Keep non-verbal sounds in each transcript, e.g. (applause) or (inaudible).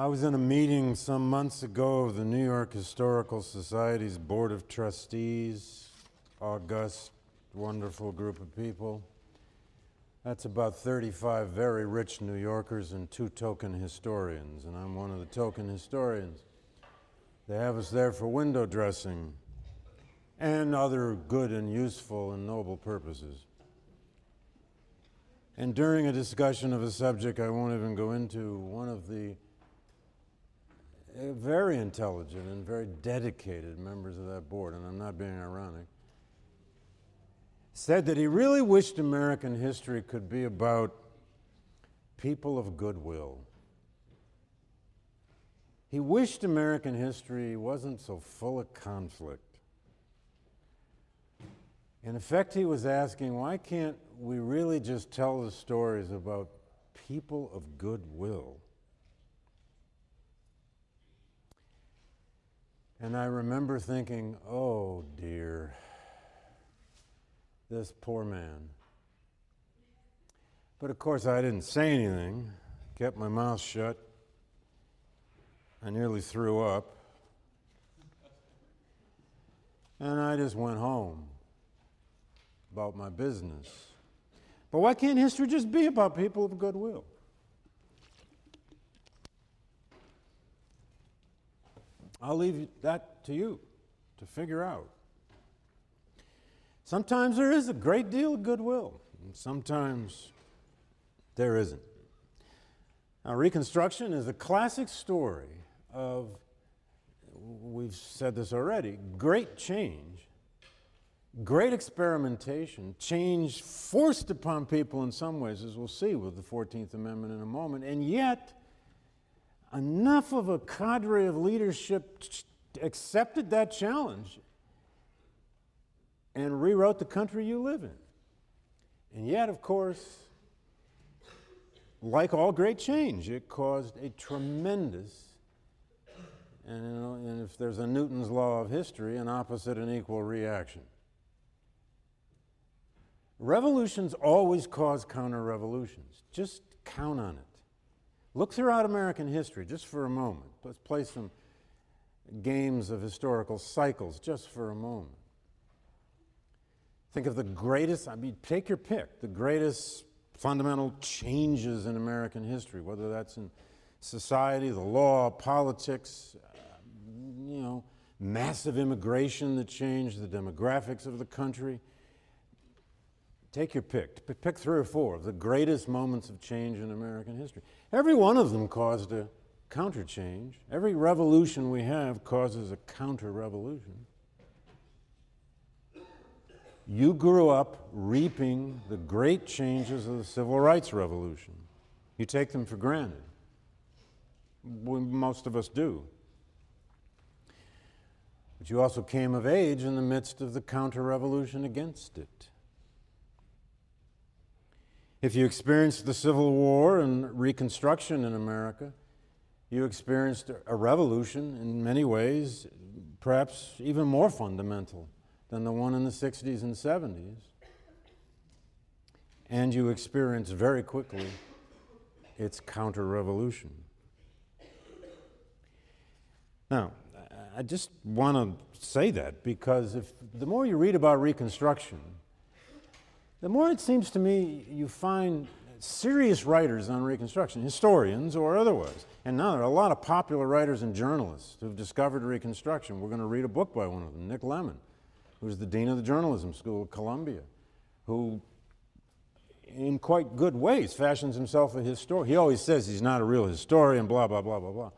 I was in a meeting some months ago of the New York Historical Society's Board of Trustees, august, wonderful group of people. That's about 35 very rich New Yorkers and two token historians, and I'm one of the token historians. They have us there for window dressing and other good and useful and noble purposes. And during a discussion of a subject I won't even go into, one of the uh, very intelligent and very dedicated members of that board, and I'm not being ironic, said that he really wished American history could be about people of goodwill. He wished American history wasn't so full of conflict. In effect, he was asking, why can't we really just tell the stories about people of goodwill? And I remember thinking, oh dear, this poor man. But of course, I didn't say anything, kept my mouth shut. I nearly threw up. And I just went home about my business. But why can't history just be about people of goodwill? I'll leave that to you to figure out. Sometimes there is a great deal of goodwill, and sometimes there isn't. Now, Reconstruction is a classic story of, we've said this already, great change, great experimentation, change forced upon people in some ways, as we'll see with the 14th Amendment in a moment, and yet enough of a cadre of leadership accepted that challenge and rewrote the country you live in. And yet, of course, like all great change, it caused a tremendous, and, you know, and if there's a Newton's law of history, an opposite and equal reaction. Revolutions always cause counter revolutions. Just count on it. Look throughout American history just for a moment. Let's play some games of historical cycles just for a moment. Think of the greatest, I mean, take your pick, the greatest fundamental changes in American history, whether that's in society, the law, politics, uh, you know, massive immigration that changed the demographics of the country. Take your pick. Pick three or four of the greatest moments of change in American history. Every one of them caused a counter change. Every revolution we have causes a counter revolution. You grew up reaping the great changes of the Civil Rights Revolution. You take them for granted. Most of us do. But you also came of age in the midst of the counter revolution against it. If you experienced the Civil War and Reconstruction in America, you experienced a revolution in many ways, perhaps even more fundamental than the one in the 60s and 70s. And you experienced very quickly its counter revolution. Now, I just want to say that because if the more you read about Reconstruction, the more it seems to me you find serious writers on Reconstruction, historians or otherwise. And now there are a lot of popular writers and journalists who've discovered Reconstruction. We're going to read a book by one of them, Nick Lemann, who's the dean of the journalism school at Columbia, who, in quite good ways, fashions himself a historian. He always says he's not a real historian, blah, blah, blah, blah, blah.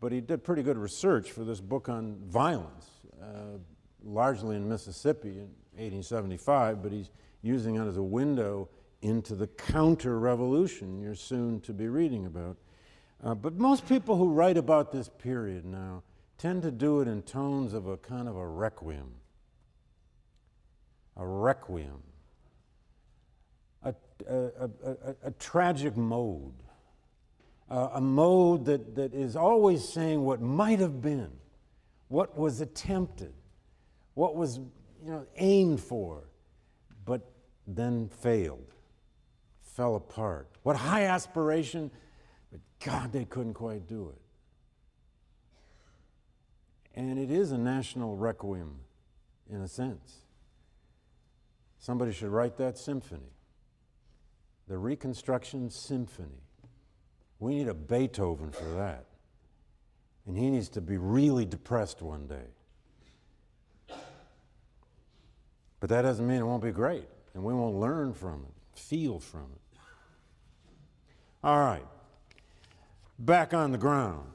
But he did pretty good research for this book on violence, uh, largely in Mississippi in 1875, but he's using it as a window into the counter revolution you're soon to be reading about. Uh, but most people who write about this period now tend to do it in tones of a kind of a requiem. A requiem. A, a, a, a tragic mode. a mode that, that is always saying what might have been, what was attempted, what was you know, aimed for but then failed, fell apart. What high aspiration, but God, they couldn't quite do it. And it is a national requiem, in a sense. Somebody should write that symphony. The Reconstruction Symphony. We need a Beethoven for that. And he needs to be really depressed one day. But that doesn't mean it won't be great, and we won't learn from it, feel from it. All right, back on the ground.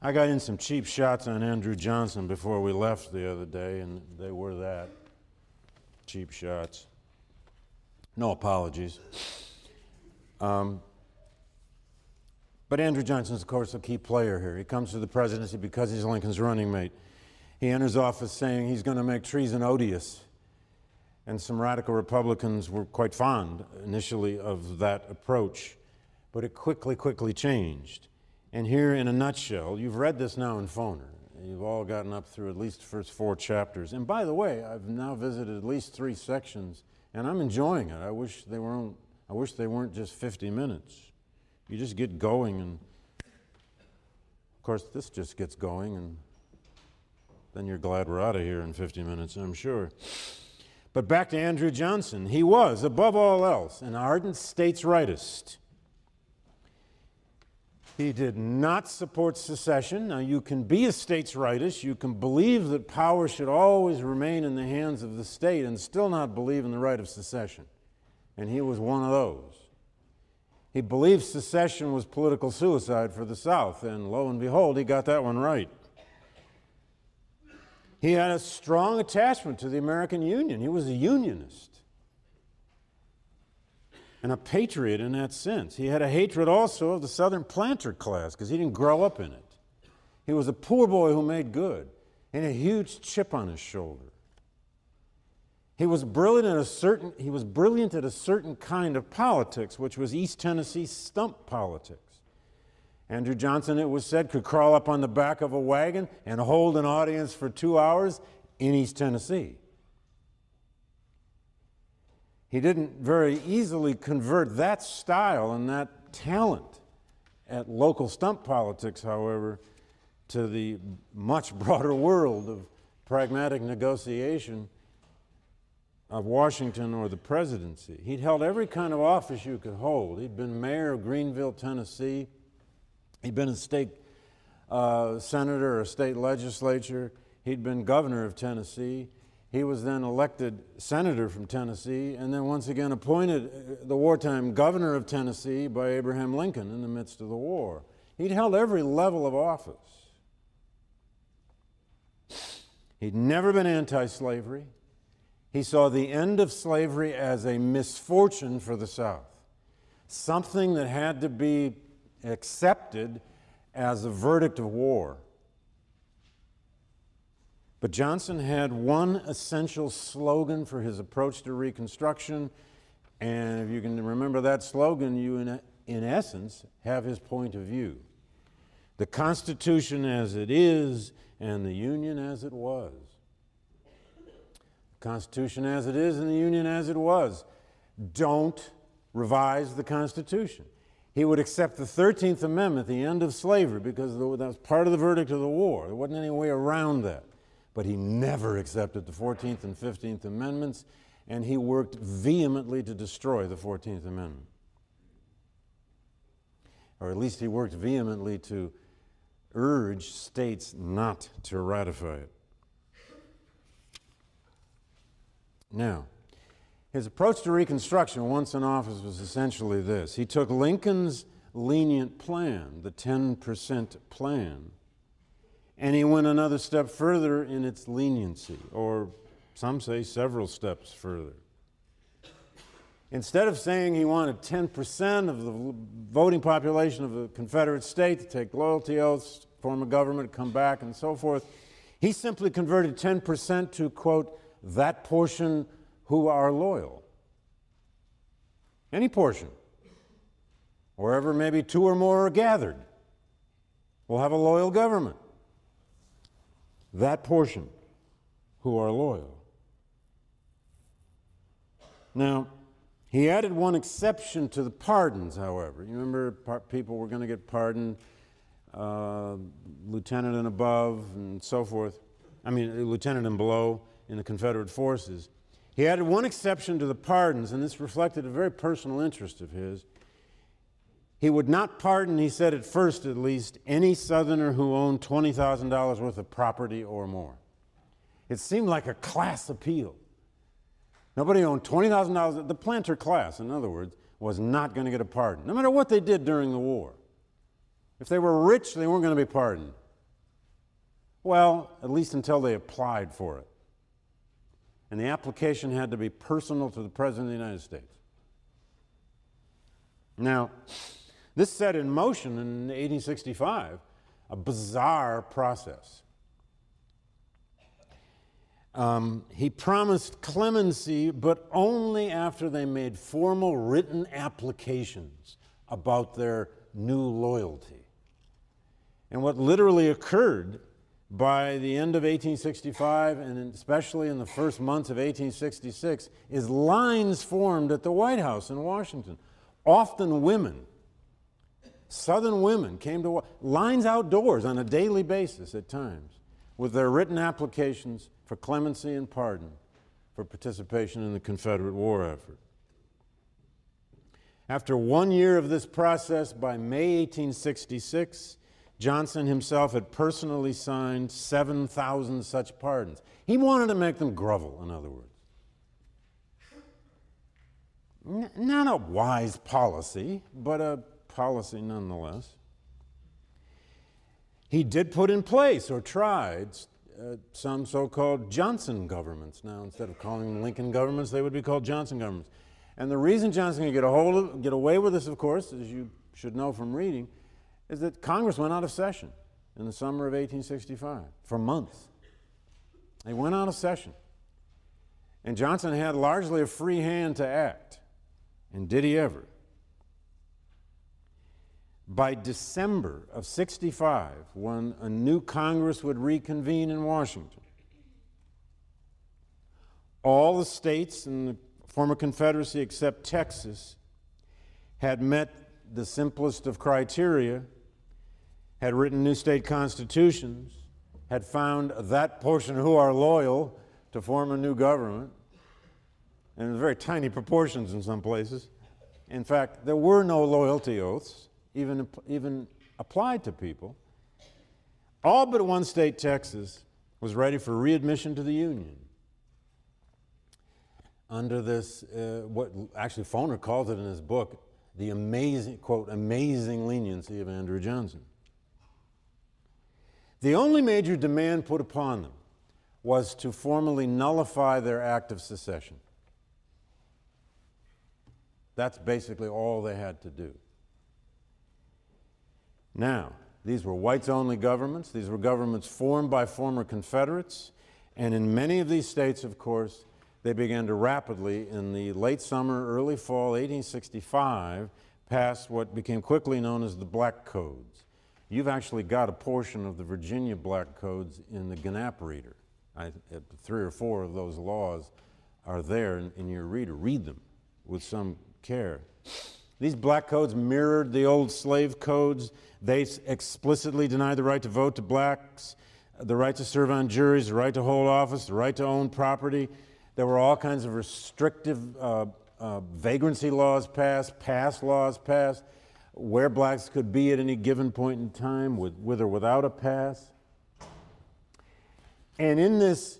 I got in some cheap shots on Andrew Johnson before we left the other day, and they were that cheap shots. No apologies. Um, but Andrew Johnson is, of course, a key player here. He comes to the presidency because he's Lincoln's running mate. He enters office saying he's going to make treason odious. And some radical Republicans were quite fond initially of that approach. But it quickly, quickly changed. And here, in a nutshell, you've read this now in Foner. You've all gotten up through at least the first four chapters. And by the way, I've now visited at least three sections, and I'm enjoying it. I wish they weren't, I wish they weren't just 50 minutes. You just get going, and of course, this just gets going, and then you're glad we're out of here in 50 minutes, I'm sure. But back to Andrew Johnson. He was, above all else, an ardent states rightist. He did not support secession. Now, you can be a states rightist, you can believe that power should always remain in the hands of the state and still not believe in the right of secession. And he was one of those. He believed secession was political suicide for the South, and lo and behold, he got that one right. He had a strong attachment to the American Union. He was a unionist and a patriot in that sense. He had a hatred also of the Southern planter class because he didn't grow up in it. He was a poor boy who made good and a huge chip on his shoulder. He was brilliant at a certain he was brilliant at a certain kind of politics, which was East Tennessee stump politics. Andrew Johnson, it was said, could crawl up on the back of a wagon and hold an audience for two hours in East Tennessee. He didn't very easily convert that style and that talent at local stump politics, however, to the much broader world of pragmatic negotiation of Washington or the presidency. He'd held every kind of office you could hold. He'd been mayor of Greeneville, Tennessee. He'd been a state uh, senator or state legislature. He'd been governor of Tennessee. He was then elected senator from Tennessee and then once again appointed uh, the wartime governor of Tennessee by Abraham Lincoln in the midst of the war. He'd held every level of office. He'd never been anti slavery. He saw the end of slavery as a misfortune for the South, something that had to be accepted as a verdict of war. But Johnson had one essential slogan for his approach to Reconstruction, and if you can remember that slogan, you, in, in essence, have his point of view. The Constitution as it is, and the Union as it was. The Constitution as it is and the Union as it was. Don't revise the Constitution. He would accept the 13th Amendment, the end of slavery, because that was part of the verdict of the war. There wasn't any way around that. But he never accepted the 14th and 15th Amendments, and he worked vehemently to destroy the 14th Amendment. Or at least he worked vehemently to urge states not to ratify it. Now, his approach to Reconstruction once in office was essentially this he took Lincoln's lenient plan, the 10% plan, and he went another step further in its leniency, or some say several steps further. Instead of saying he wanted 10% of the voting population of the Confederate state to take loyalty oaths, form a government, come back, and so forth, he simply converted 10% to, quote, that portion who are loyal. Any portion. Wherever maybe two or more are gathered, will have a loyal government. That portion who are loyal. Now, he added one exception to the pardons, however. You remember people were going to get pardoned uh, lieutenant and above, and so forth. I mean, lieutenant and below in the Confederate forces. He added one exception to the pardons, and this reflected a very personal interest of his. He would not pardon, he said at first at least, any Southerner who owned $20,000 worth of property or more. It seemed like a class appeal. Nobody owned $20,000. The planter class, in other words, was not going to get a pardon, no matter what they did during the war. If they were rich, they weren't going to be pardoned. Well, at least until they applied for it. And the application had to be personal to the President of the United States. Now, this set in motion in 1865 a bizarre process. Um, he promised clemency, but only after they made formal written applications about their new loyalty. And what literally occurred by the end of 1865, and especially in the first months of 1866, is lines formed at the White House in Washington. Often women, Southern women, came to lines outdoors on a daily basis at times with their written applications for clemency and pardon for participation in the Confederate war effort. After one year of this process, by May 1866, Johnson himself had personally signed 7,000 such pardons. He wanted to make them grovel, in other words. N- not a wise policy, but a policy nonetheless. He did put in place or tried uh, some so called Johnson governments. Now, instead of calling them Lincoln governments, they would be called Johnson governments. And the reason Johnson could get, a hold of, get away with this, of course, as you should know from reading, is that Congress went out of session in the summer of 1865 for months. They went out of session. And Johnson had largely a free hand to act. And did he ever? By December of 65, when a new Congress would reconvene in Washington, all the states in the former Confederacy except Texas had met the simplest of criteria had written new state constitutions, had found that portion who are loyal to form a new government, in very tiny proportions in some places. In fact, there were no loyalty oaths even, even applied to people. All but one state, Texas, was ready for readmission to the Union under this, uh, what actually Foner calls it in his book, the amazing, quote, amazing leniency of Andrew Johnson. The only major demand put upon them was to formally nullify their act of secession. That's basically all they had to do. Now, these were whites only governments. These were governments formed by former Confederates. And in many of these states, of course, they began to rapidly, in the late summer, early fall 1865, pass what became quickly known as the Black Codes. You've actually got a portion of the Virginia Black Codes in the Gnap Reader. I, three or four of those laws are there in, in your reader. Read them with some care. These black codes mirrored the old slave codes. They explicitly denied the right to vote to blacks, the right to serve on juries, the right to hold office, the right to own property. There were all kinds of restrictive uh, uh, vagrancy laws passed, pass laws passed where blacks could be at any given point in time with, with or without a pass. And in this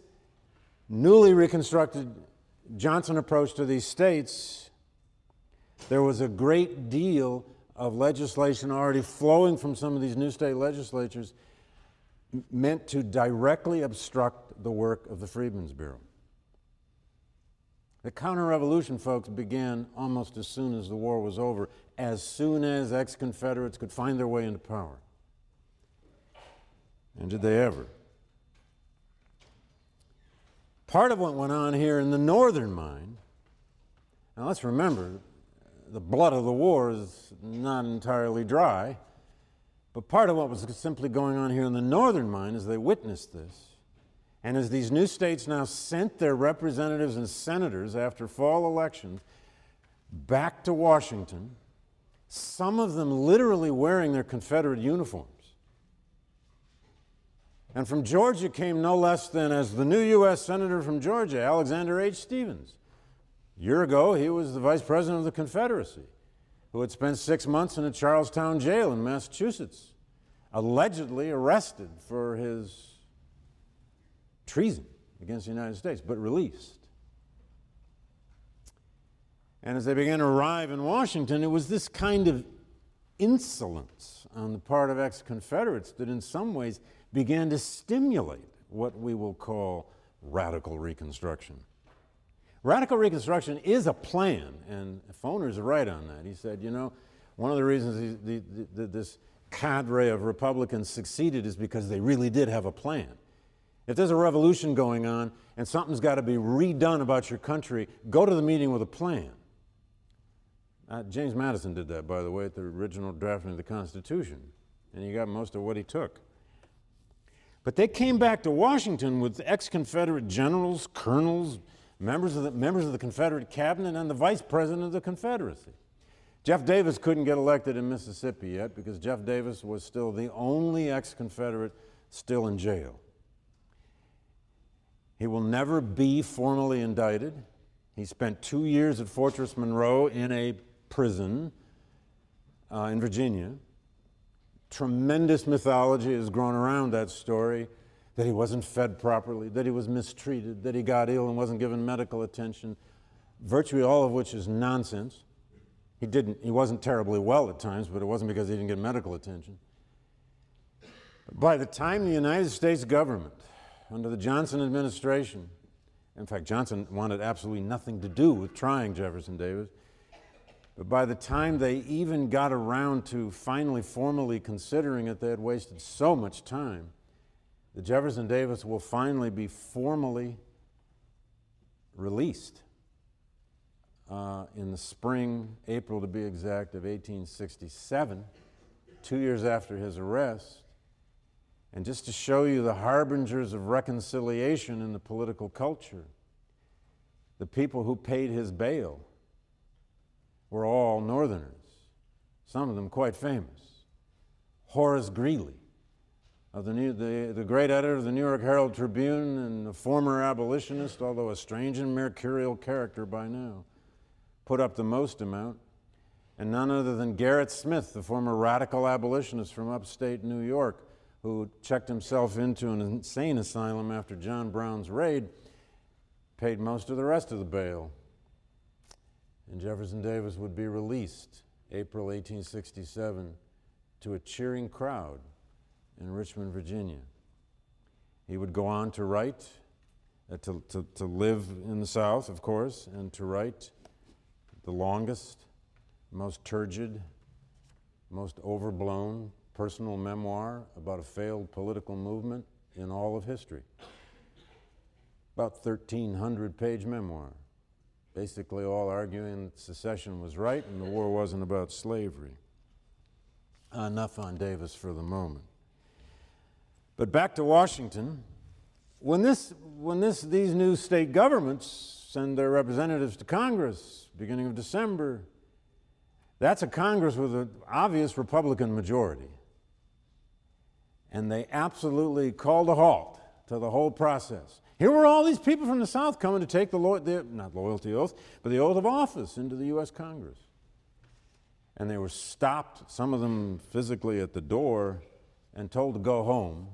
newly reconstructed Johnson approach to these states, there was a great deal of legislation already flowing from some of these new state legislatures meant to directly obstruct the work of the Freedmen's Bureau. The counter revolution, folks, began almost as soon as the war was over, as soon as ex Confederates could find their way into power. And did they ever? Part of what went on here in the northern mind, now let's remember, the blood of the war is not entirely dry, but part of what was simply going on here in the northern mind as they witnessed this and as these new states now sent their representatives and senators after fall elections back to Washington, some of them literally wearing their Confederate uniforms, And from Georgia came no less than as the new U.S. Senator from Georgia, Alexander H. Stephens. A year ago, he was the Vice President of the Confederacy, who had spent six months in a Charlestown jail in Massachusetts, allegedly arrested for his treason against the United States, but released. And as they began to arrive in Washington, it was this kind of insolence on the part of ex Confederates that, in some ways, began to stimulate what we will call radical Reconstruction. Radical Reconstruction is a plan, and Foner's right on that. He said, you know, one of the reasons the, the, the, this cadre of Republicans succeeded is because they really did have a plan. If there's a revolution going on and something's got to be redone about your country, go to the meeting with a plan. Uh, James Madison did that, by the way, at the original drafting of the Constitution, and he got most of what he took. But they came back to Washington with ex Confederate generals, colonels, members of, the, members of the Confederate cabinet, and the vice president of the Confederacy. Jeff Davis couldn't get elected in Mississippi yet because Jeff Davis was still the only ex Confederate still in jail. He will never be formally indicted. He spent two years at Fortress Monroe in a prison uh, in Virginia. Tremendous mythology has grown around that story that he wasn't fed properly, that he was mistreated, that he got ill and wasn't given medical attention, virtually all of which is nonsense. He, didn't, he wasn't terribly well at times, but it wasn't because he didn't get medical attention. By the time the United States government, under the Johnson administration, in fact, Johnson wanted absolutely nothing to do with trying Jefferson Davis, but by the time they even got around to finally formally considering it, they had wasted so much time. That Jefferson Davis will finally be formally released uh, in the spring, April to be exact, of 1867, two years after his arrest. And just to show you the harbingers of reconciliation in the political culture, the people who paid his bail were all Northerners, some of them quite famous. Horace Greeley, of the, New, the, the great editor of the New York Herald Tribune and a former abolitionist, although a strange and mercurial character by now, put up the most amount. And none other than Gerrit Smith, the former radical abolitionist from upstate New York, who checked himself into an insane asylum after John Brown's raid, paid most of the rest of the bail and Jefferson Davis would be released April 1867 to a cheering crowd in Richmond, Virginia. He would go on to write, uh, to, to, to live in the South, of course, and to write the longest, most turgid, most overblown personal memoir about a failed political movement in all of history. About 1,300 page memoir basically all arguing that secession was right and the war wasn't about slavery. Uh, enough on Davis for the moment. But back to Washington. When, this, when this, these new state governments send their representatives to Congress beginning of December, that's a Congress with an obvious Republican majority. And they absolutely called a halt to the whole process. Here were all these people from the South coming to take the, lo- the, not loyalty oath, but the oath of office into the U.S. Congress. And they were stopped, some of them physically at the door, and told to go home.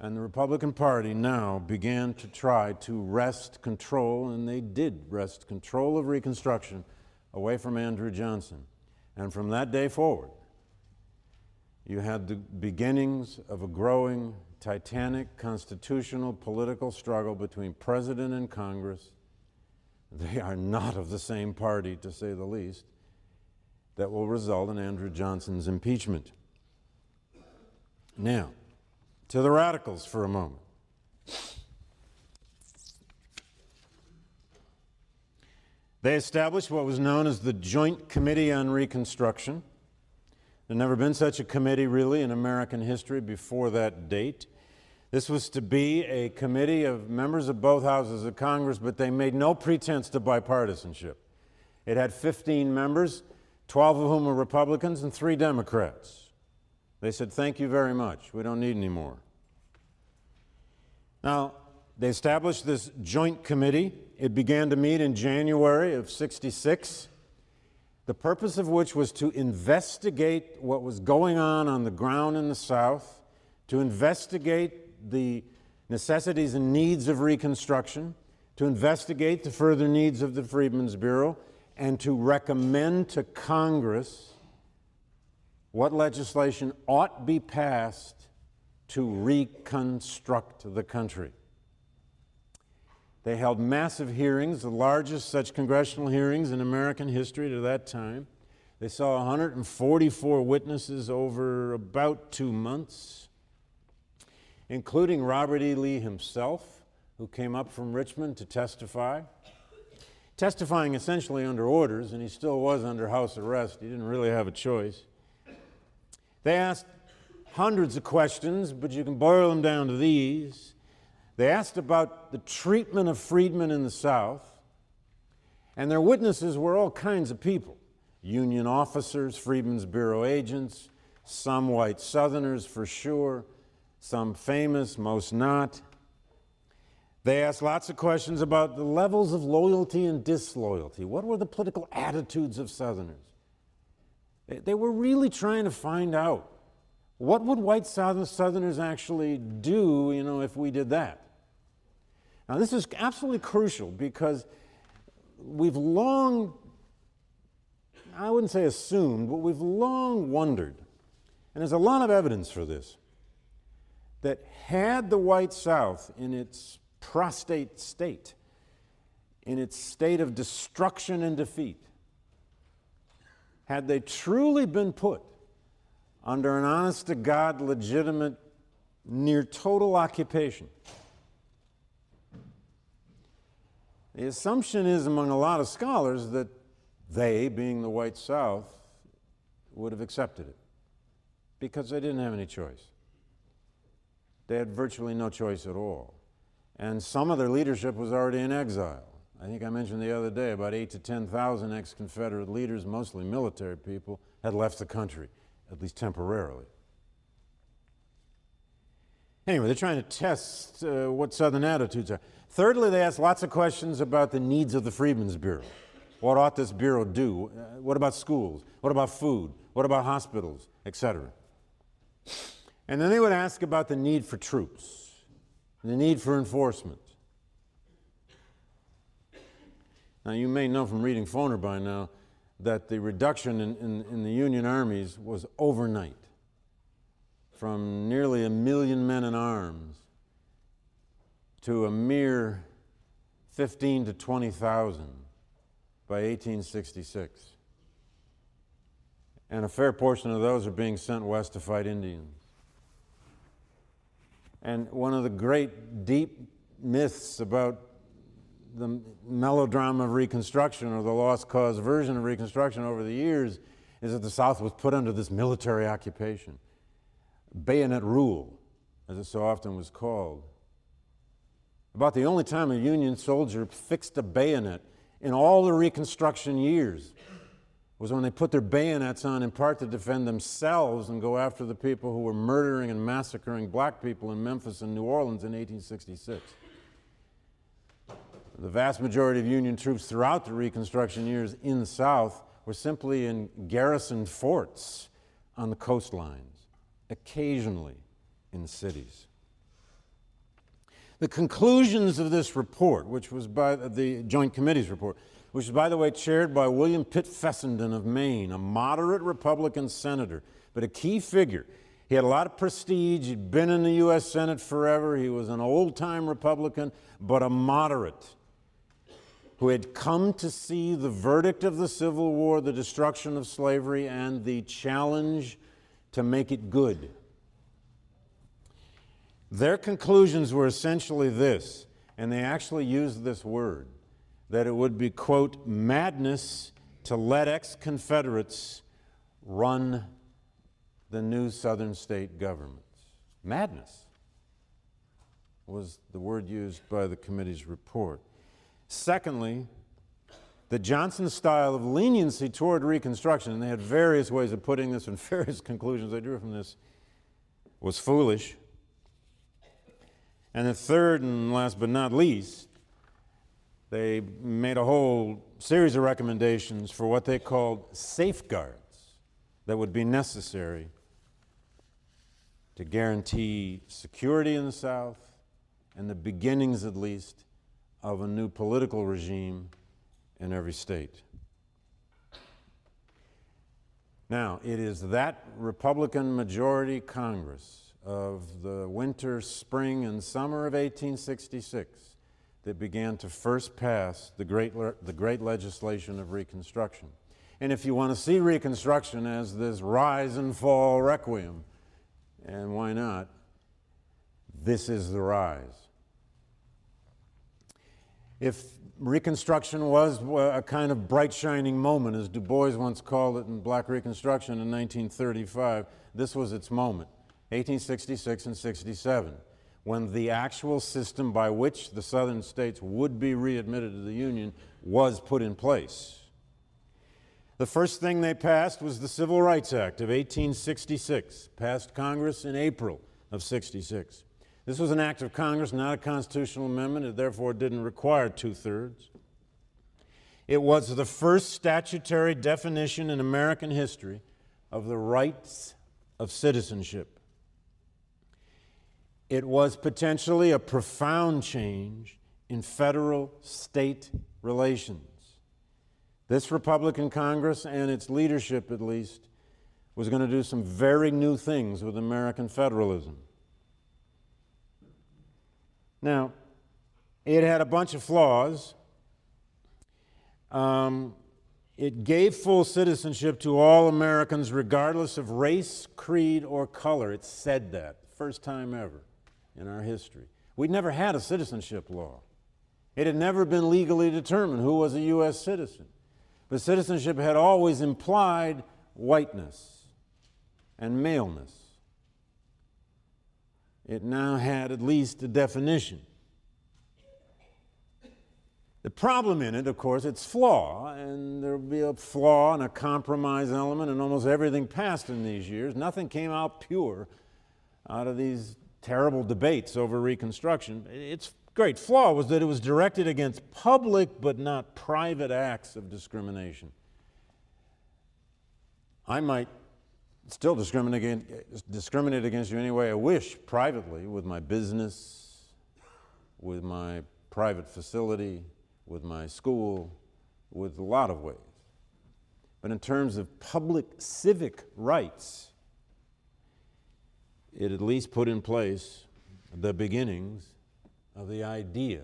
And the Republican Party now began to try to wrest control, and they did wrest control of Reconstruction away from Andrew Johnson. And from that day forward, you had the beginnings of a growing titanic constitutional political struggle between president and Congress. They are not of the same party, to say the least, that will result in Andrew Johnson's impeachment. Now, to the radicals for a moment. They established what was known as the Joint Committee on Reconstruction. There never been such a committee, really, in American history before that date. This was to be a committee of members of both houses of Congress, but they made no pretense to bipartisanship. It had 15 members, 12 of whom were Republicans and three Democrats. They said, Thank you very much. We don't need any more. Now, they established this joint committee. It began to meet in January of 66, the purpose of which was to investigate what was going on on the ground in the South, to investigate the necessities and needs of Reconstruction, to investigate the further needs of the Freedmen's Bureau, and to recommend to Congress what legislation ought be passed to reconstruct the country. They held massive hearings, the largest such congressional hearings in American history to that time. They saw 144 witnesses over about two months, including Robert E. Lee himself, who came up from Richmond to testify testifying essentially under orders, and he still was under house arrest. He didn't really have a choice. They asked hundreds of questions, but you can boil them down to these. They asked about the treatment of freedmen in the South, and their witnesses were all kinds of people Union officers, Freedmen's Bureau agents, some white Southerners for sure, some famous, most not. They asked lots of questions about the levels of loyalty and disloyalty. What were the political attitudes of Southerners? They were really trying to find out what would white Southerners actually do, you know, if we did that. Now, this is absolutely crucial because we've long, I wouldn't say assumed, but we've long wondered, and there's a lot of evidence for this, that had the white South in its prostate state, in its state of destruction and defeat, had they truly been put under an honest to God, legitimate, near total occupation, the assumption is among a lot of scholars that they, being the white South, would have accepted it because they didn't have any choice. They had virtually no choice at all. And some of their leadership was already in exile. I think I mentioned the other day about eight to 10,000 ex Confederate leaders, mostly military people, had left the country, at least temporarily. Anyway, they're trying to test uh, what Southern attitudes are. Thirdly, they asked lots of questions about the needs of the Freedmen's Bureau. What ought this bureau do? Uh, what about schools? What about food? What about hospitals, etc.? And then they would ask about the need for troops, the need for enforcement. Now, you may know from reading Foner by now that the reduction in, in, in, the Union armies was overnight from nearly a million men in arms to a mere 15 to 20,000 by 1866. And a fair portion of those are being sent west to fight Indians. And one of the great deep myths about the melodrama of Reconstruction or the lost cause version of Reconstruction over the years is that the South was put under this military occupation, bayonet rule, as it so often was called. About the only time a Union soldier fixed a bayonet in all the Reconstruction years was when they put their bayonets on in part to defend themselves and go after the people who were murdering and massacring black people in Memphis and New Orleans in 1866. The vast majority of Union troops throughout the Reconstruction years in the South were simply in garrisoned forts on the coastlines, occasionally in cities. The conclusions of this report, which was by uh, the Joint Committee's report, which is, by the way, chaired by William Pitt Fessenden of Maine, a moderate Republican senator, but a key figure. He had a lot of prestige. He'd been in the U.S. Senate forever. He was an old time Republican, but a moderate who had come to see the verdict of the Civil War, the destruction of slavery, and the challenge to make it good. Their conclusions were essentially this, and they actually used this word that it would be, quote, madness to let ex Confederates run the new Southern state governments. Madness was the word used by the committee's report. Secondly, the Johnson style of leniency toward Reconstruction, and they had various ways of putting this and (laughs) various conclusions they drew from this, was foolish. And the third and last but not least, they made a whole series of recommendations for what they called safeguards that would be necessary to guarantee security in the South and the beginnings, at least, of a new political regime in every state. Now, it is that Republican majority Congress of the winter, spring, and summer of 1866 that began to first pass the great, le- the great legislation of Reconstruction. And if you want to see Reconstruction as this rise and fall requiem, and why not, this is the rise. If Reconstruction was uh, a kind of bright shining moment, as Du Bois once called it in Black Reconstruction in 1935. This was its moment, 1866 and 67, when the actual system by which the southern states would be readmitted to the Union was put in place. The first thing they passed was the Civil Rights Act of 1866, passed Congress in April of 66. This was an act of Congress, not a constitutional amendment. It therefore didn't require two thirds. It was the first statutory definition in American history of the rights of citizenship. It was potentially a profound change in federal state relations. This Republican Congress and its leadership, at least, was going to do some very new things with American federalism. Now, it had a bunch of flaws. Um, it gave full citizenship to all Americans, regardless of race, creed, or color. It said that, first time ever in our history. We'd never had a citizenship law. It had never been legally determined who was a U.S. citizen. But citizenship had always implied whiteness and maleness it now had at least a definition. The problem in it, of course, it's flaw, and there'll be a flaw and a compromise element in almost everything passed in these years. Nothing came out pure out of these terrible debates over Reconstruction. Its great flaw was that it was directed against public but not private acts of discrimination. I might still discriminate against, discriminate against you any way I wish privately with my business, with my private facility, with my school, with a lot of ways. But in terms of public civic rights, it at least put in place the beginnings of the idea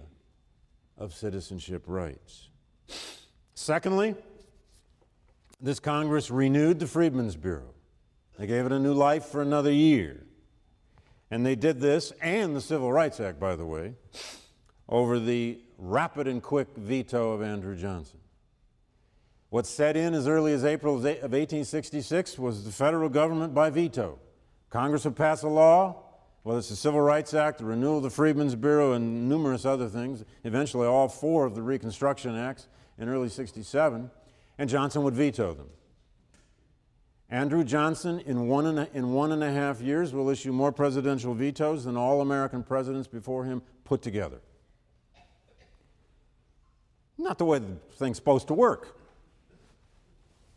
of citizenship rights. Secondly, this Congress renewed the Freedmen's Bureau. They gave it a new life for another year. And they did this, and the Civil Rights Act, by the way, over the rapid and quick veto of Andrew Johnson. What set in as early as April of 1866 was the federal government by veto. Congress would pass a law, whether it's the Civil Rights Act, the renewal of the Freedmen's Bureau, and numerous other things, eventually all four of the Reconstruction Acts in early 67, and Johnson would veto them. Andrew Johnson, in one, and a, in one and a half years, will issue more presidential vetoes than all American presidents before him put together. Not the way the thing's supposed to work,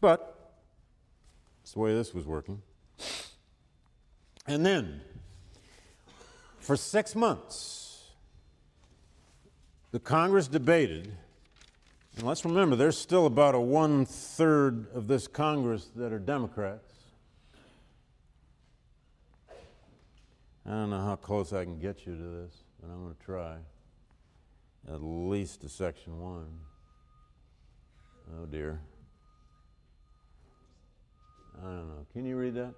but it's the way this was working. And then, for six months, the Congress debated and let's remember, there's still about a one third of this Congress that are Democrats. I don't know how close I can get you to this, but I'm going to try. At least to section one. Oh dear. I don't know. Can you read that?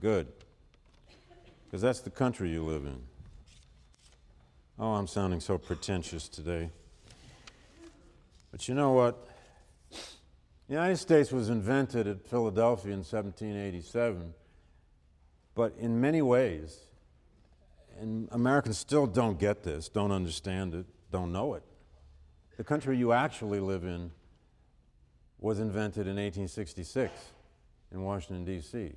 Good. Because that's the country you live in. Oh, I'm sounding so pretentious today. But you know what? The United States was invented at Philadelphia in 1787, but in many ways, and Americans still don't get this, don't understand it, don't know it. The country you actually live in was invented in 1866 in Washington, D.C.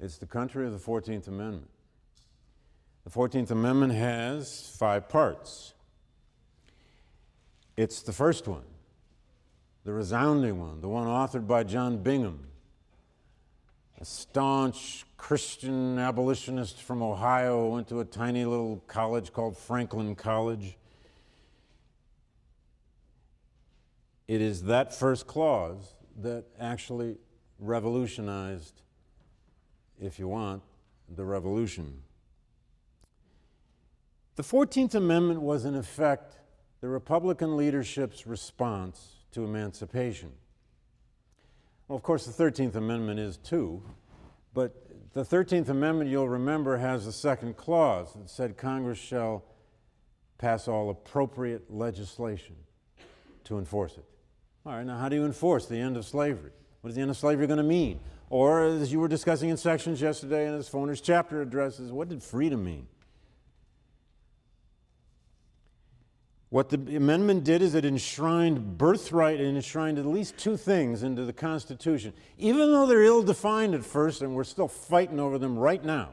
It's the country of the 14th Amendment. The 14th Amendment has five parts. It's the first one, the resounding one, the one authored by John Bingham, a staunch Christian abolitionist from Ohio, went to a tiny little college called Franklin College. It is that first clause that actually revolutionized, if you want, the revolution. The 14th Amendment was, in effect, the Republican leadership's response to emancipation. Well, of course, the 13th Amendment is too, but the 13th Amendment, you'll remember, has a second clause that said Congress shall pass all appropriate legislation to enforce it. All right, now how do you enforce the end of slavery? What is the end of slavery going to mean? Or, as you were discussing in sections yesterday in as Foner's chapter addresses, what did freedom mean? What the amendment did is it enshrined birthright and enshrined at least two things into the Constitution, even though they're ill defined at first, and we're still fighting over them right now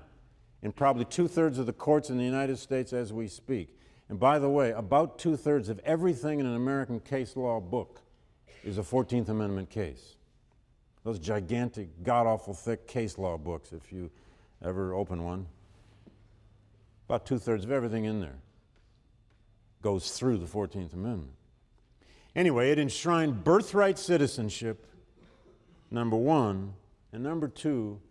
in probably two thirds of the courts in the United States as we speak. And by the way, about two thirds of everything in an American case law book is a 14th Amendment case. Those gigantic, god awful thick case law books, if you ever open one. About two thirds of everything in there goes through the 14th Amendment. Anyway, it enshrined birthright citizenship, number one, and number two,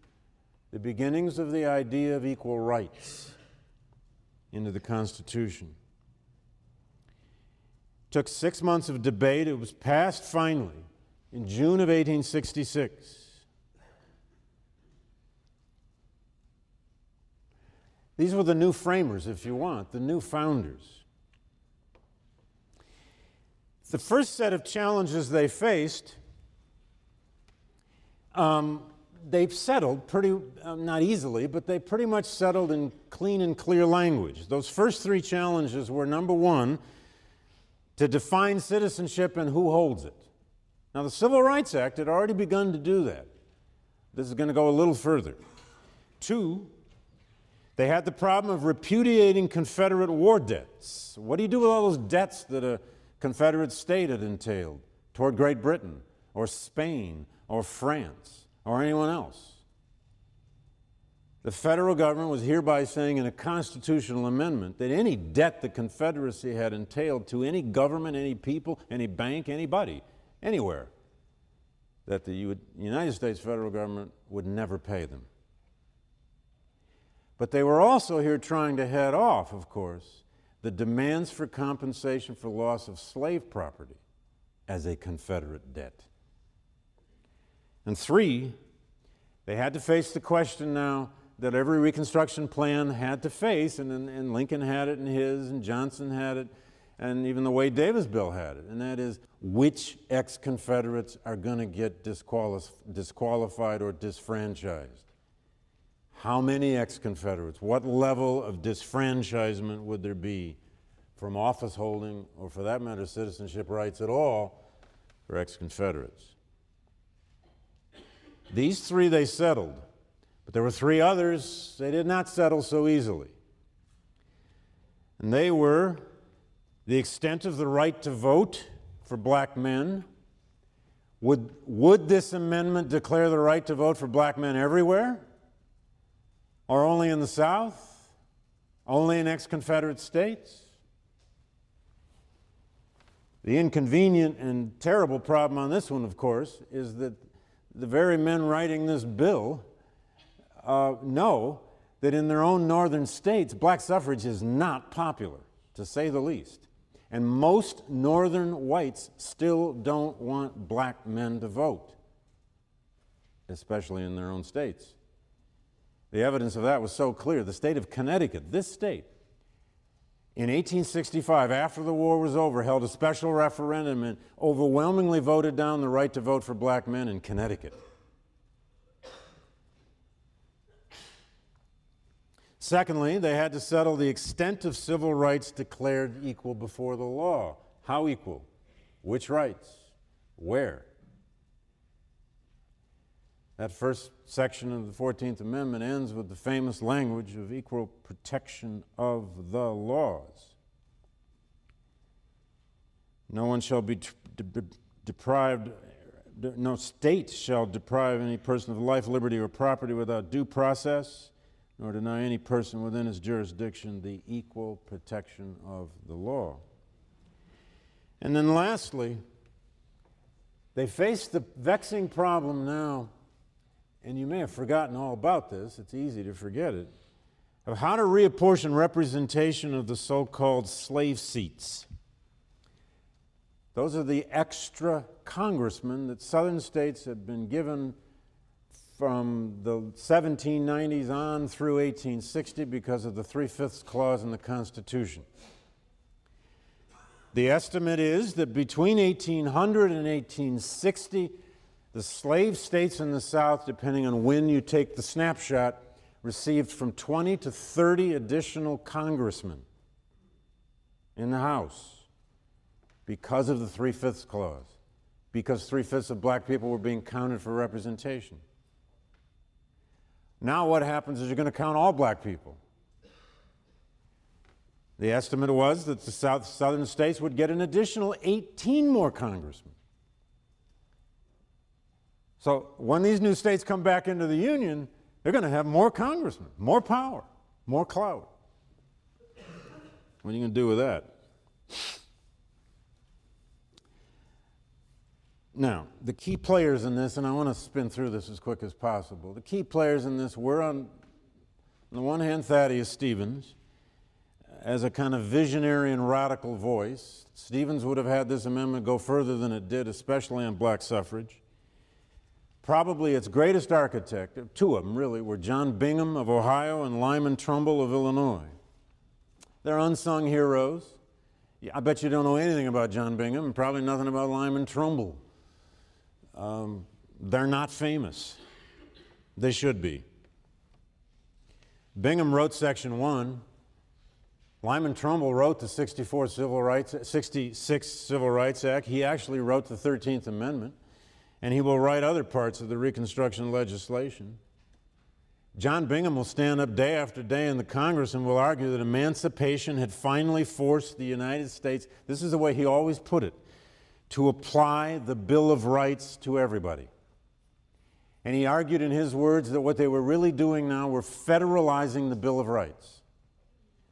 the beginnings of the idea of equal rights into the Constitution. It took six months of debate. It was passed finally in June of 1866. These were the new framers, if you want, the new founders. The first set of challenges they faced, um, they've settled pretty, uh, not easily, but they pretty much settled in clean and clear language. Those first three challenges were number one, to define citizenship and who holds it. Now, the Civil Rights Act had already begun to do that. This is going to go a little further. Two, they had the problem of repudiating Confederate war debts. What do you do with all those debts that a Confederate state it entailed toward Great Britain or Spain or France or anyone else. The federal government was hereby saying in a constitutional amendment that any debt the Confederacy had entailed to any government, any people, any bank, anybody, anywhere, that the United States federal government would never pay them. But they were also here trying to head off, of course, the demands for compensation for loss of slave property as a Confederate debt. And three, they had to face the question now that every Reconstruction plan had to face, and, and Lincoln had it in his, and Johnson had it, and even the Wade Davis bill had it, and that is which ex Confederates are going to get disqualif- disqualified or disfranchised. How many ex Confederates? What level of disfranchisement would there be from office holding, or for that matter, citizenship rights at all, for ex Confederates? These three they settled, but there were three others they did not settle so easily. And they were the extent of the right to vote for black men. Would, would this amendment declare the right to vote for black men everywhere? Or only in the South? Only in ex Confederate states? The inconvenient and terrible problem on this one, of course, is that the very men writing this bill uh, know that in their own northern states, black suffrage is not popular, to say the least. And most northern whites still don't want black men to vote, especially in their own states. The evidence of that was so clear. The state of Connecticut, this state, in 1865, after the war was over, held a special referendum and overwhelmingly voted down the right to vote for black men in Connecticut. Secondly, they had to settle the extent of civil rights declared equal before the law. How equal? Which rights? Where? That first section of the 14th Amendment ends with the famous language of equal protection of the laws. No one shall be deprived, no state shall deprive any person of life, liberty, or property without due process, nor deny any person within his jurisdiction the equal protection of the law. And then lastly, they face the vexing problem now, and you may have forgotten all about this, it's easy to forget it, of how to reapportion representation of the so called slave seats. Those are the extra congressmen that southern states had been given from the 1790s on through 1860 because of the three fifths clause in the Constitution. The estimate is that between 1800 and 1860, the slave states in the South, depending on when you take the snapshot, received from 20 to 30 additional congressmen in the House because of the three fifths clause, because three fifths of black people were being counted for representation. Now, what happens is you're going to count all black people. The estimate was that the South, southern states would get an additional 18 more congressmen. So when these new states come back into the Union, they're going to have more congressmen, more power, more clout. What are you going to do with that? Now, the key players in this, and I want to spin through this as quick as possible. The key players in this were, on, on the one hand, Thaddeus Stevens as a kind of visionary and radical voice. Stevens would have had this amendment go further than it did, especially on black suffrage. Probably its greatest architect, two of them really, were John Bingham of Ohio and Lyman Trumbull of Illinois. They're unsung heroes. I bet you don't know anything about John Bingham and probably nothing about Lyman Trumbull. Um, they're not famous. They should be. Bingham wrote Section 1 Lyman Trumbull wrote the 64 Civil Rights, 66 Civil Rights Act. He actually wrote the 13th Amendment, and he will write other parts of the Reconstruction legislation. John Bingham will stand up day after day in the Congress and will argue that emancipation had finally forced the United States, this is the way he always put it, to apply the Bill of Rights to everybody. And he argued in his words that what they were really doing now were federalizing the Bill of Rights.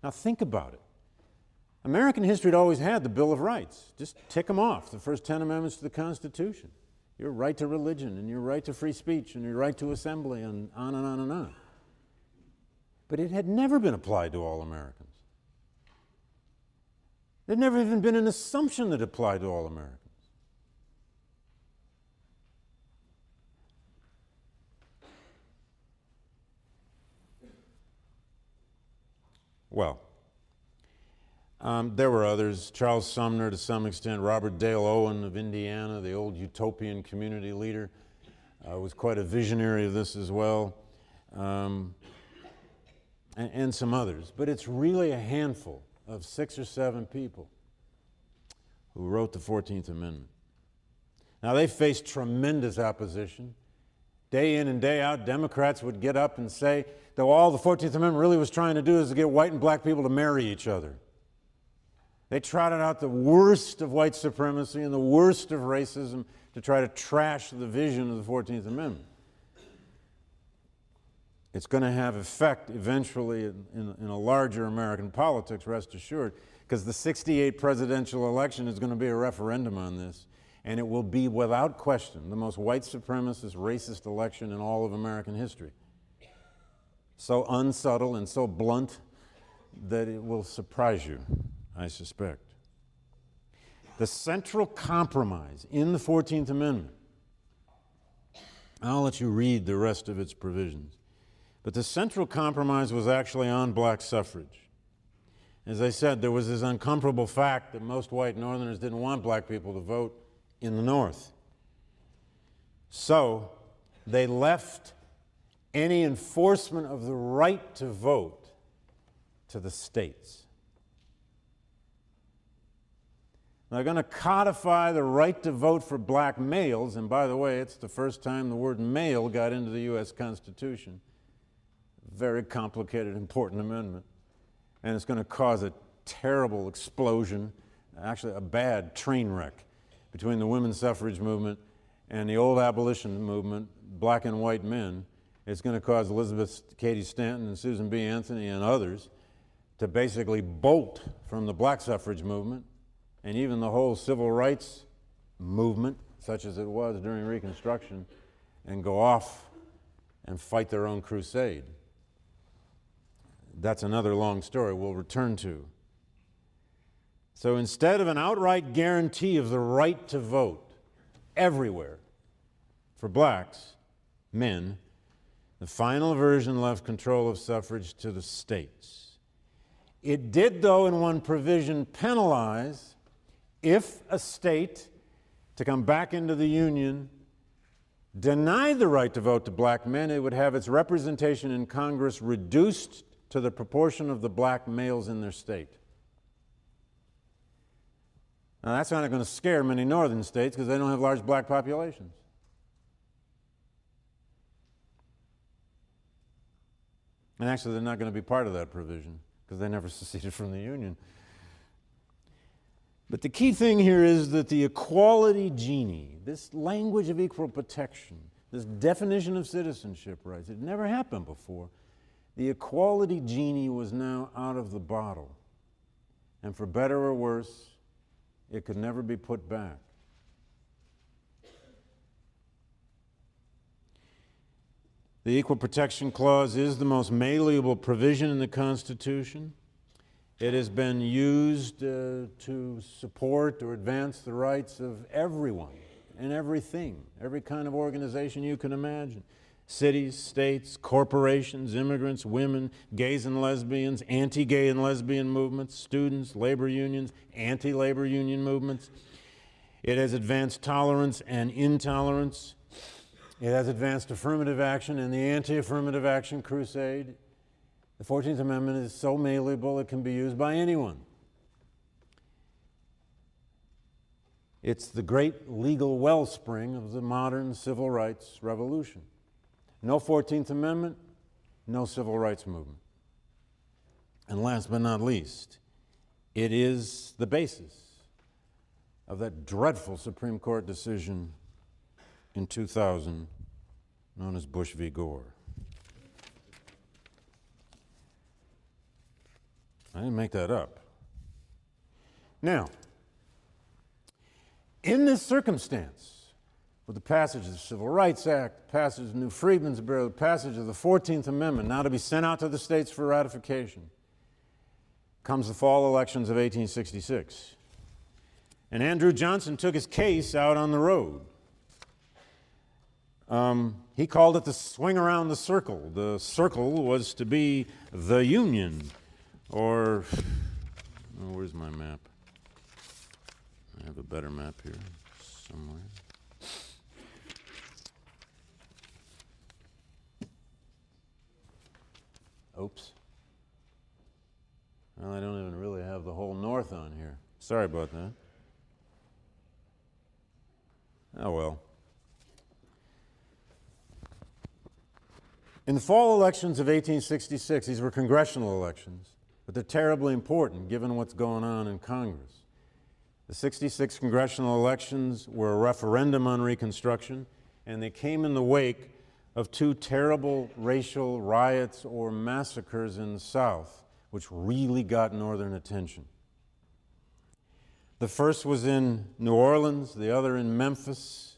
Now, think about it. American history had always had the Bill of Rights. Just tick them off the first 10 amendments to the Constitution your right to religion, and your right to free speech, and your right to assembly, and on and on and on. But it had never been applied to all Americans. There'd never even been an assumption that applied to all Americans. Well, um, there were others. Charles Sumner, to some extent, Robert Dale Owen of Indiana, the old utopian community leader, uh, was quite a visionary of this as well, um, and, and some others. But it's really a handful of six or seven people who wrote the 14th Amendment. Now, they faced tremendous opposition. Day in and day out, Democrats would get up and say, that all the 14th Amendment really was trying to do is to get white and black people to marry each other. They trotted out the worst of white supremacy and the worst of racism to try to trash the vision of the 14th Amendment. It's going to have effect eventually in, in, in, a larger American politics, rest assured, because the 68 presidential election is going to be a referendum on this, and it will be without question the most white supremacist, racist election in all of American history so unsubtle and so blunt that it will surprise you, I suspect. The central compromise in the 14th Amendment, I'll let you read the rest of its provisions, but the central compromise was actually on black suffrage. As I said, there was this uncomfortable fact that most white Northerners didn't want black people to vote in the North. So they left any enforcement of the right to vote to the states. They're going to codify the right to vote for black males, and by the way, it's the first time the word male got into the U.S. Constitution. Very complicated, important amendment. And it's going to cause a terrible explosion, actually, a bad train wreck between the women's suffrage movement and the old abolition movement, black and white men. It's going to cause Elizabeth Cady Stanton and Susan B. Anthony and others to basically bolt from the black suffrage movement and even the whole civil rights movement, such as it was during Reconstruction, and go off and fight their own crusade. That's another long story we'll return to. So instead of an outright guarantee of the right to vote everywhere for blacks, men, the final version left control of suffrage to the states. It did, though, in one provision, penalize if a state to come back into the Union denied the right to vote to black men, it would have its representation in Congress reduced to the proportion of the black males in their state. Now, that's not going to scare many northern states because they don't have large black populations. And actually, they're not going to be part of that provision because they never (laughs) seceded from the Union. But the key thing here is that the equality genie, this language of equal protection, this definition of citizenship rights, it never happened before. The equality genie was now out of the bottle. And for better or worse, it could never be put back. The Equal Protection Clause is the most malleable provision in the Constitution. It has been used uh, to support or advance the rights of everyone and everything, every kind of organization you can imagine cities, states, corporations, immigrants, women, gays and lesbians, anti gay and lesbian movements, students, labor unions, anti labor union movements. It has advanced tolerance and intolerance. It has advanced affirmative action and the anti affirmative action crusade. The 14th Amendment is so malleable it can be used by anyone. It's the great legal wellspring of the modern civil rights revolution. No 14th Amendment, no civil rights movement. And last but not least, it is the basis of that dreadful Supreme Court decision in 2000 known as Bush v. Gore. I didn't make that up. Now, in this circumstance, with the passage of the Civil Rights Act, the passage of the New Freedmen's Bureau, the passage of the 14th Amendment, now to be sent out to the states for ratification, comes the fall elections of 1866. And Andrew Johnson took his case out on the road. Um, he called it the swing around the circle. The circle was to be the Union. Or, oh, where's my map? I have a better map here somewhere. Oops. Well, I don't even really have the whole north on here. Sorry about that. Oh well. In the fall elections of 1866, these were congressional elections. But they're terribly important given what's going on in Congress. The 66 congressional elections were a referendum on Reconstruction, and they came in the wake of two terrible racial riots or massacres in the South, which really got Northern attention. The first was in New Orleans, the other in Memphis.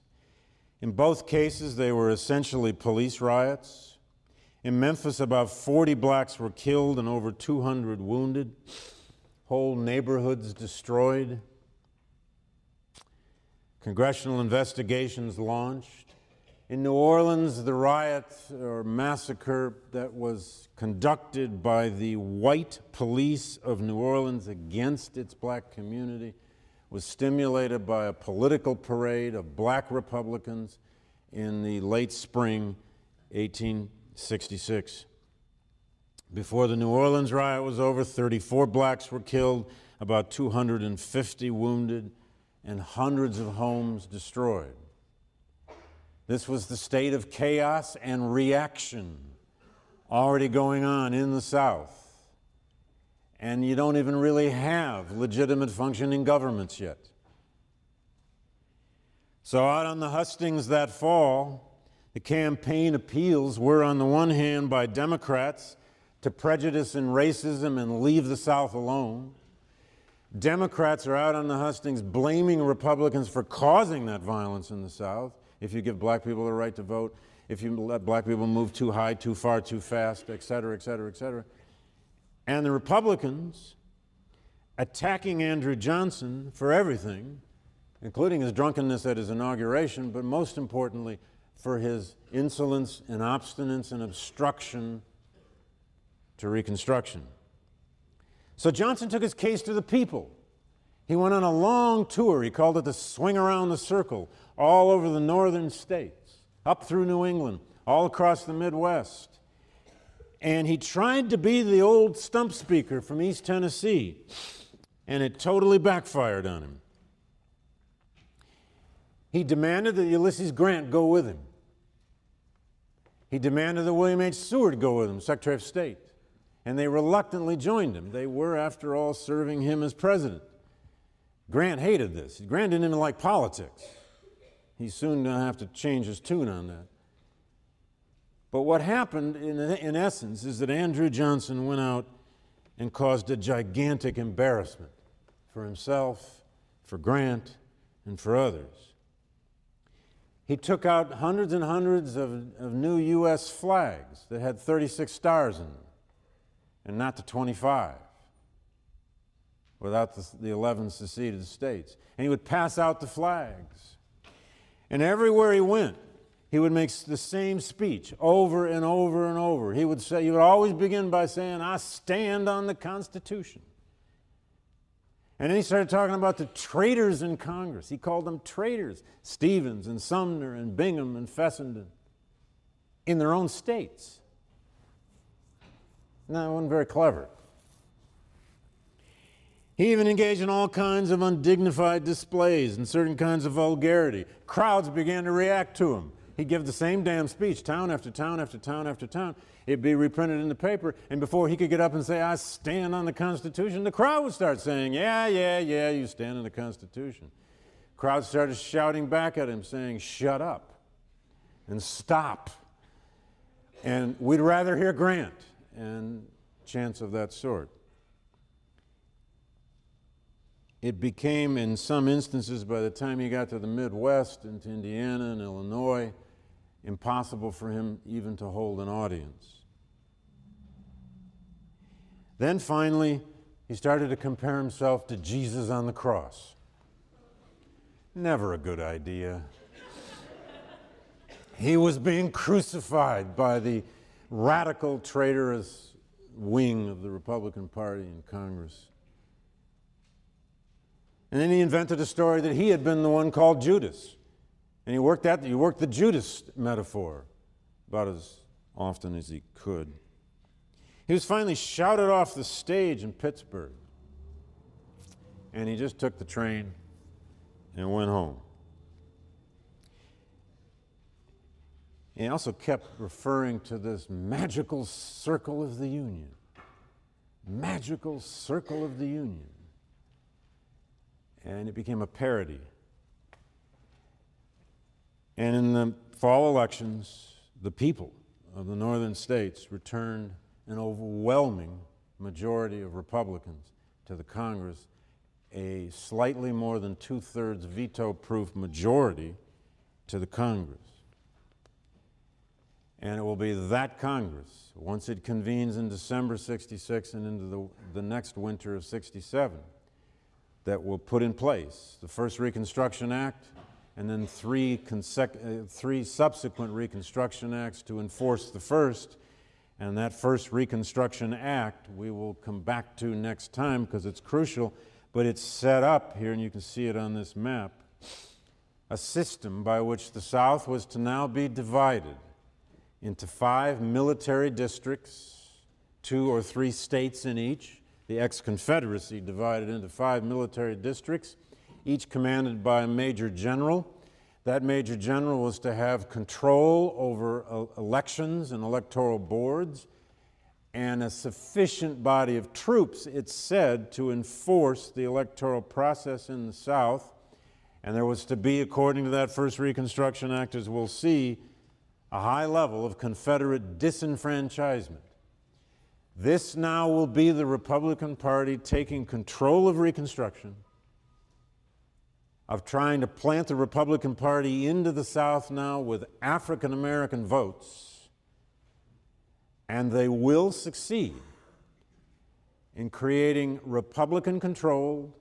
In both cases, they were essentially police riots. In Memphis, about 40 blacks were killed and over 200 wounded, whole neighborhoods destroyed. Congressional investigations launched. In New Orleans, the riot or massacre that was conducted by the white police of New Orleans against its black community was stimulated by a political parade of black Republicans in the late spring 18. 66. Before the New Orleans riot was over, 34 blacks were killed, about 250 wounded, and hundreds of homes destroyed. This was the state of chaos and reaction already going on in the South. And you don't even really have legitimate functioning governments yet. So, out on the hustings that fall, the campaign appeals were, on the one hand, by Democrats to prejudice and racism and leave the South alone. Democrats are out on the hustings blaming Republicans for causing that violence in the South. If you give black people the right to vote, if you let black people move too high, too far, too fast, et cetera, et cetera, et cetera. And the Republicans attacking Andrew Johnson for everything, including his drunkenness at his inauguration, but most importantly, for his insolence and obstinance and obstruction to Reconstruction. So Johnson took his case to the people. He went on a long tour. He called it the Swing Around the Circle, all over the northern states, up through New England, all across the Midwest. And he tried to be the old stump speaker from East Tennessee, and it totally backfired on him. He demanded that Ulysses Grant go with him. He demanded that William H. Seward go with him, Secretary of State and they reluctantly joined him. They were, after all, serving him as president. Grant hated this. Grant didn't even like politics. He soon going to have to change his tune on that. But what happened, in, in essence, is that Andrew Johnson went out and caused a gigantic embarrassment for himself, for Grant, and for others. He took out hundreds and hundreds of, of new U.S. flags that had 36 stars in them and not the 25 without the, the 11 seceded states. And he would pass out the flags. And everywhere he went, he would make the same speech over and over and over. He would say, he would always begin by saying, I stand on the Constitution. And then he started talking about the traitors in Congress. He called them traitors Stevens and Sumner and Bingham and Fessenden in their own states. Now, wasn't very clever. He even engaged in all kinds of undignified displays and certain kinds of vulgarity. Crowds began to react to him. He'd give the same damn speech, town after town after town after town. It'd be reprinted in the paper, and before he could get up and say, I stand on the Constitution, the crowd would start saying, Yeah, yeah, yeah, you stand on the Constitution. Crowds started shouting back at him, saying, Shut up and stop. And we'd rather hear Grant and chants of that sort. It became, in some instances, by the time he got to the Midwest, into Indiana and Illinois, impossible for him even to hold an audience. Then finally, he started to compare himself to Jesus on the cross. Never a good idea. he was being crucified by the radical traitorous wing of the Republican Party in Congress. And then he invented a story that he had been the one called Judas. And he worked that he worked the Judas metaphor about as often as he could. He was finally shouted off the stage in Pittsburgh. And he just took the train and went home. He also kept referring to this magical circle of the Union. Magical circle of the Union. And it became a parody. And in the fall elections, the people of the northern states returned an overwhelming majority of Republicans to the Congress, a slightly more than two thirds veto proof majority to the Congress. And it will be that Congress, once it convenes in December 66 and into the, the next winter of 67, that will put in place the first Reconstruction Act and then three, uh, three subsequent Reconstruction Acts to enforce the first. And that first Reconstruction Act we will come back to next time because it's crucial, but it's set up here, and you can see it on this map a system by which the South was to now be divided into five military districts, two or three states in each. The ex Confederacy divided into five military districts, each commanded by a major general. That major general was to have control over uh, elections and electoral boards and a sufficient body of troops, it's said, to enforce the electoral process in the South. And there was to be, according to that first Reconstruction Act, as we'll see, a high level of Confederate disenfranchisement. This now will be the Republican Party taking control of Reconstruction, of trying to plant the Republican Party into the South now with African American votes, and they will succeed in creating Republican controlled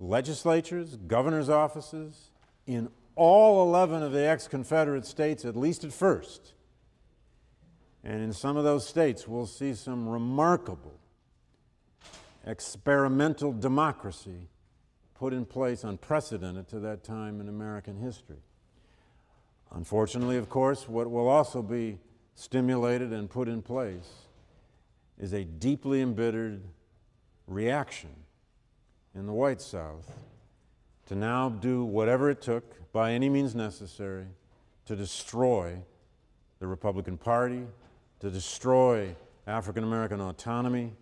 legislatures, governor's offices in all 11 of the ex Confederate states, at least at first. And in some of those states, we'll see some remarkable experimental democracy put in place, unprecedented to that time in American history. Unfortunately, of course, what will also be stimulated and put in place is a deeply embittered reaction in the white South to now do whatever it took by any means necessary to destroy the Republican Party, to destroy African American autonomy,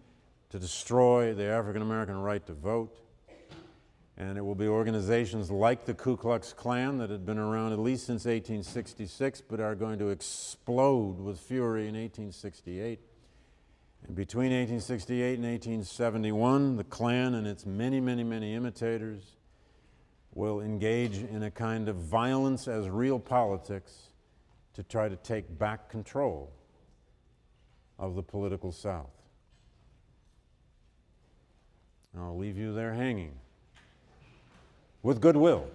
to destroy the African American right to vote. And it will be organizations like the Ku Klux Klan that had been around at least since 1866 but are going to explode with fury in 1868. And between 1868 and 1871, the Klan and its many, many, many imitators will engage in a kind of violence as real politics to try to take back control of the political South. I'll leave you there hanging with goodwill.